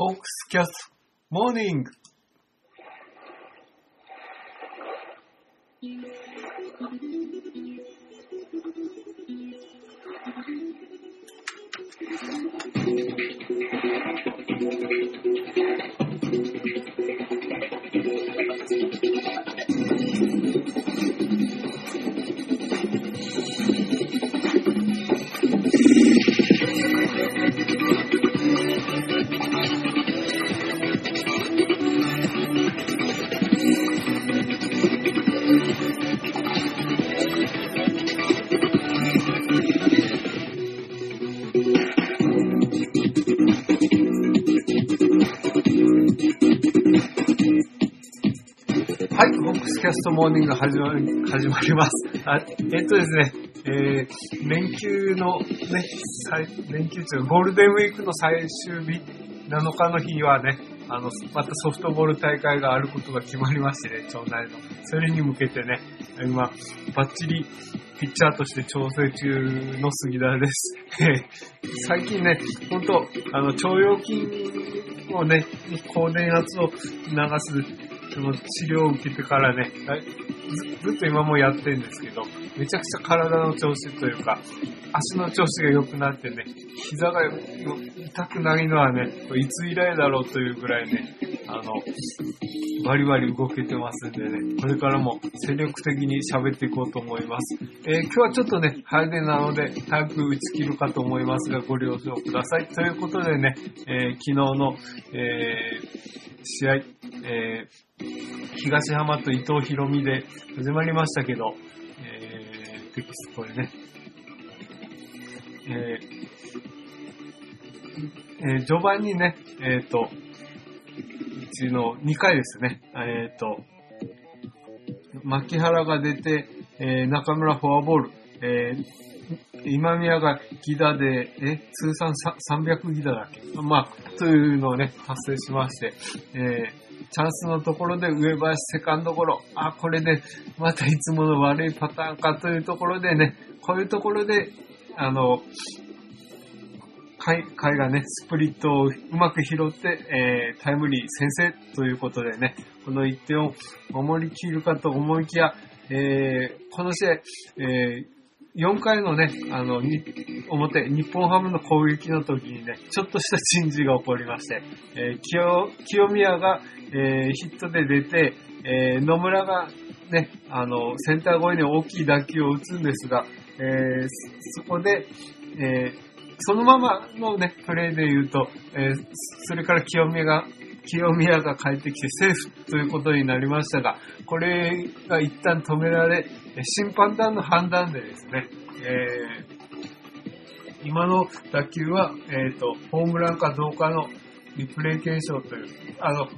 ホーャストモーニング始まり、始まります。あえっとですね、えー、連休のね、最連休中、ゴールデンウィークの最終日、7日の日はね、あの、またソフトボール大会があることが決まりましてね、町内の。それに向けてね、今、バッチリピッチャーとして調整中の杉田です。最近ね、本当あの、腸腰筋をね、高電圧を流すその治療を受けてからね、ずずっと今もやってるんですけど、めちゃくちゃ体の調子というか、足の調子が良くなってね、膝が痛くないのはね、いつ以来だろうというぐらいね、あの、バリバリ動けてますんでね、これからも精力的に喋っていこうと思います。えー今日はちょっとね、早出なので、早く打ち切るかと思いますが、ご了承ください。ということでね、えー昨日の、えー試合、えー東浜と伊藤博美で始まりましたけど、えー、テキストこれね、えーえー序盤にね、えっ、と、うちの2回ですね、えっ、と、牧原が出て、えー中村フォアボール、えー今宮がギダで、え、通算300ギダだっけ？まあ、というのをね、発生しまして、えーチャンスのところで上林セカンドゴロ、あ、これで、またいつもの悪いパターンかというところでね、こういうところで、あの、回回がね、スプリットをうまく拾って、えータイムリー先制ということでね、この1点を守りきるかと思いきや、えーこの試合、えー4回のね、あの、に表、日本ハムの攻撃の時にね、ちょっとした珍事が起こりまして、えー清清宮が、えーヒットで出て、えー野村がね、あの、センター越えに大きい打球を打つんですが、えーそそこで、えーそのままのね、プレーで言うと、えーそれから清宮が、清宮が帰ってきてセーフということになりましたが、これが一旦止められ、審判団の判断でですね、えー今の打球は、えっ、と、ホームランかどうかのリプレイ検証という、あの、こ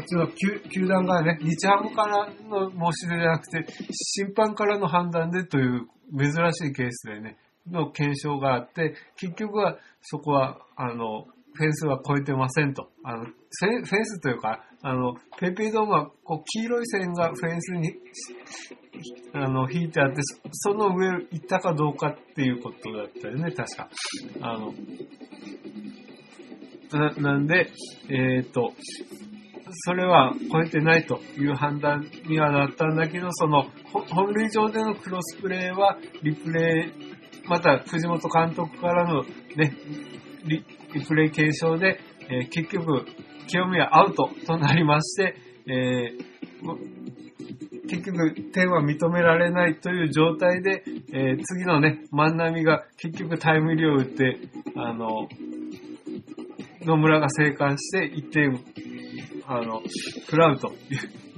っちの球球団がね、日ハムからの申し出じゃなくて、審判からの判断でという珍しいケースでね、の検証があって、結局はそこは、あの、フェンスは越えてませんと。あの、フェンスというか、あの、ペイペイドームは、こう、黄色い線がフェンスに、あの、引いてあって、その上行ったかどうかっていうことだったよね、確か。あの、ななんで、えっ、と、それは超えてないという判断にはなったんだけど、その、本塁上でのクロスプレーは、リプレイ、また藤本監督からのね、リリプレイ検証で、えー結局、清宮アウトとなりまして、えー結局点は認められないという状態で、えー次のね、万波が結局タイムリーを打って、あの、野村が生還して1点、あの、食らうと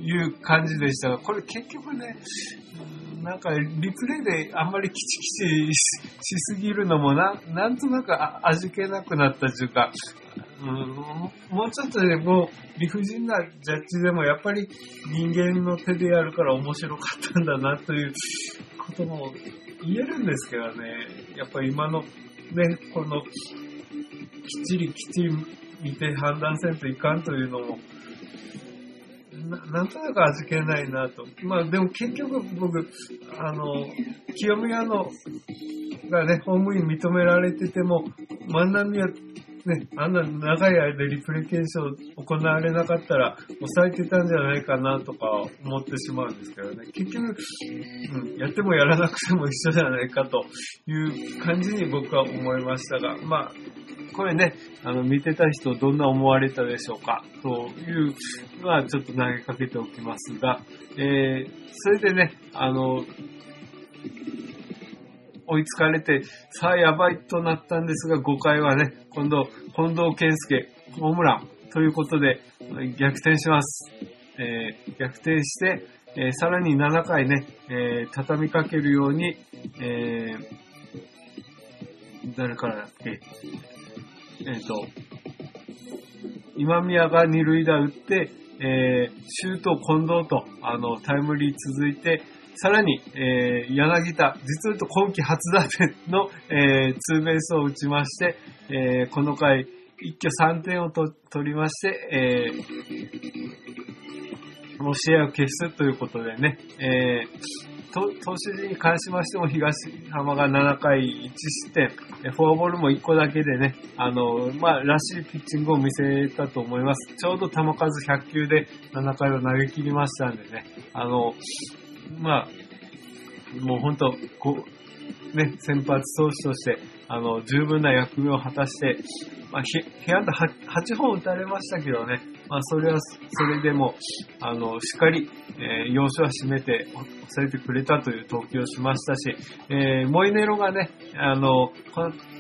いう感じでしたが、これ結局ね、なんかリプレイであんまりキチキチしすぎるのもな、なんとなく味気なくなったというか、うん、もうちょっとね、も理不尽なジャッジでもやっぱり人間の手でやるから面白かったんだなということも言えるんですけどね、やっぱ今のね、このきっちりきっちり見て判断せんといかんというのも、ななんとなく味気ないなと。まあでも結局僕、あの、清宮のがね、ホームイン認められてても、万波はね、あんな長い間リプレケーション行われなかったら抑えてたんじゃないかなとか思ってしまうんですけどね。結局、うん、やってもやらなくても一緒じゃないかという感じに僕は思いましたが、まあ、これね、あの、見てた人どんな思われたでしょうかというのはちょっと投げかけておきますが、えー、それでね、あの、追いつかれて、さあやばいとなったんですが、5回はね、今度、近藤健介、ホームランということで、逆転します。えー、逆転して、えー、さらに7回ね、えー、畳みかけるように、え誰からだっけ？えっ、と、今宮が二塁打打って、えシュート近藤と、あの、タイムリー続いて、さらに、えー、柳田、実は言うと今季初打点の、えー、ツーベースを打ちまして、えー、この回、一挙3点を取りまして、えー、もう試合を消すということでね、えー、投手陣に関しましても東浜が7回1失点、フォアボールも1個だけでね、あの、まあ、らしいピッチングを見せたと思います。ちょうど球数100球で7回を投げ切りましたんでね、あの、まあ、もう本当、こう、ね、先発投手として、あの、十分な役目を果たして、まあ、部屋で 8, 本打たれましたけどね、まあ、それは、それでも、あの、しっかり、えー、要所は締めて、抑えてくれたという投球をしましたし、えー、モイネロがね、あの、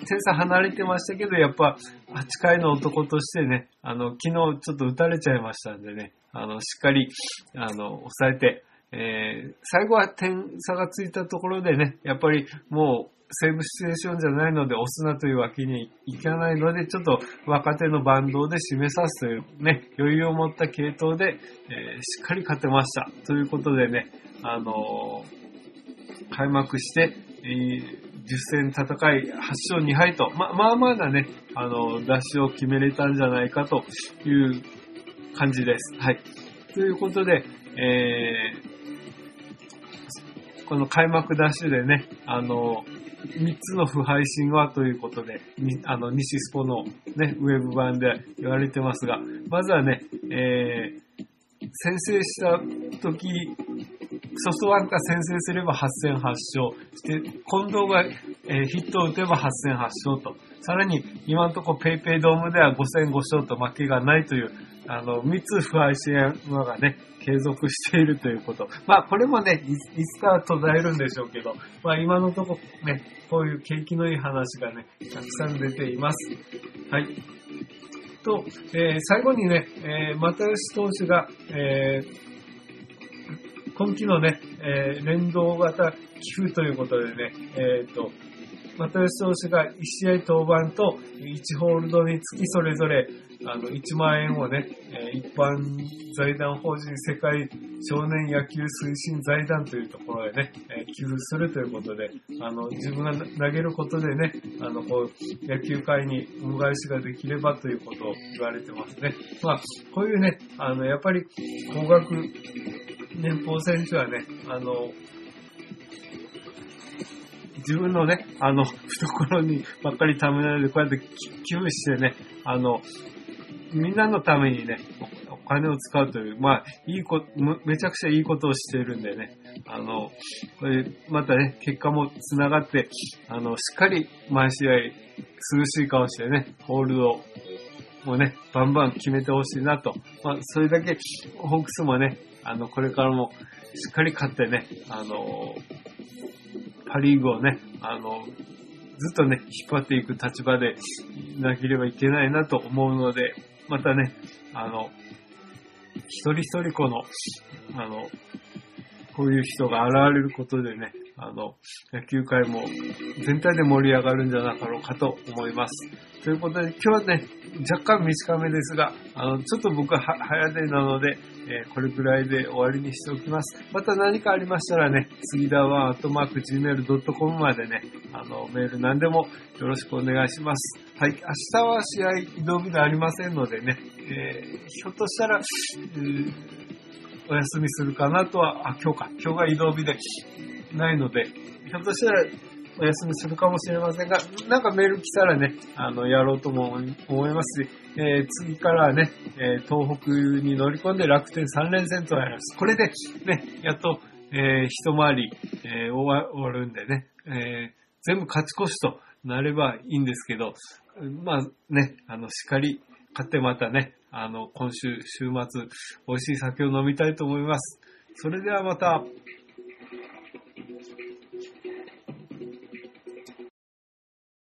点差離れてましたけど、やっぱ、8回の男としてね、あの、昨日ちょっと打たれちゃいましたんでね、あの、しっかり、あの、抑えて、えー、最後は点差がついたところでね、やっぱりもうセーブシチュエーションじゃないので押すなというわけにいかないので、ちょっと若手のバンドで締めさすというね、余裕を持った系統で、えー、しっかり勝てました。ということでね、あのー、開幕して、えー10戦戦い8勝2敗と、ま、まあまあなね、あの、脱出を決めれたんじゃないかという感じです。はい。ということで、えー、この開幕ダッシュでね、あの、3つの不配信はということで、あの、西スポのね、ウェブ版で言われてますが、まずはね、えー、先制した時、ソフトバンクが先制すれば8戦8勝。して、近藤が、えー、ヒットを打てば8戦8勝と。さらに、今のところペイペイドームでは5戦5勝と負けがないという、あの、3つ不敗支援がね、継続しているということ。まあ、これもね、いつか途絶えるんでしょうけど、まあ、今のところね、こういう景気のいい話がね、たくさん出ています。はい。と、えー、最後にね、えー、又吉投手が、えー、今季のね、えー、連動型寄付ということでね、えっ、ー、と、又吉投手が1試合登板と1ホールドにつきそれぞれあの、1万円をね、一般財団法人世界少年野球推進財団というところへね、寄付するということで、あの、自分が投げることでね、あの、こう、野球界に恩返しができればということを言われてますね。まあ、こういうね、あの、やっぱり、高額年俸選手はね、あの、自分のね、あの、懐にばっかりためないで、こうやって寄付してね、あの、みんなのためにね、お金を使うという、まあ、いいこ、めちゃくちゃいいことをしているんでね、あの、これ、またね、結果も繋がって、あの、しっかり毎試合、涼しい顔してね、ホールドをね、バンバン決めてほしいなと。まあ、それだけ、ホークスもね、あの、これからもしっかり勝ってね、あの、パリーグをね、あの、ずっとね、引っ張っていく立場でなければいけないなと思うので、またね、あの、一人一人この、あの、こういう人が現れることでね、あの、野球界も全体で盛り上がるんじゃなかろうかと思います。ということで、今日はね、若干短めですが、あの、ちょっと僕は早出なので、えー、これくらいで終わりにしておきます。また何かありましたらね、杉田はアットマーク gmail.com までね、あの、メール何でもよろしくお願いします。はい、明日は試合移動日がありませんのでね、えー、ひょっとしたら、お休みするかなとは、あ、今日か。今日が移動日でないので、ひょっとしたらお休みするかもしれませんが、なんかメール来たらね、あの、やろうとも思いますし、えー、次からはね、えー、東北に乗り込んで楽天3連戦とやります。これで、ね、やっと、えー、一回り、えー、終わるんでね、えー、全部勝ち越しとなればいいんですけど、まあね、あの、しっかり買ってまたね、あの、今週、週末、美味しい酒を飲みたいと思います。それではまた。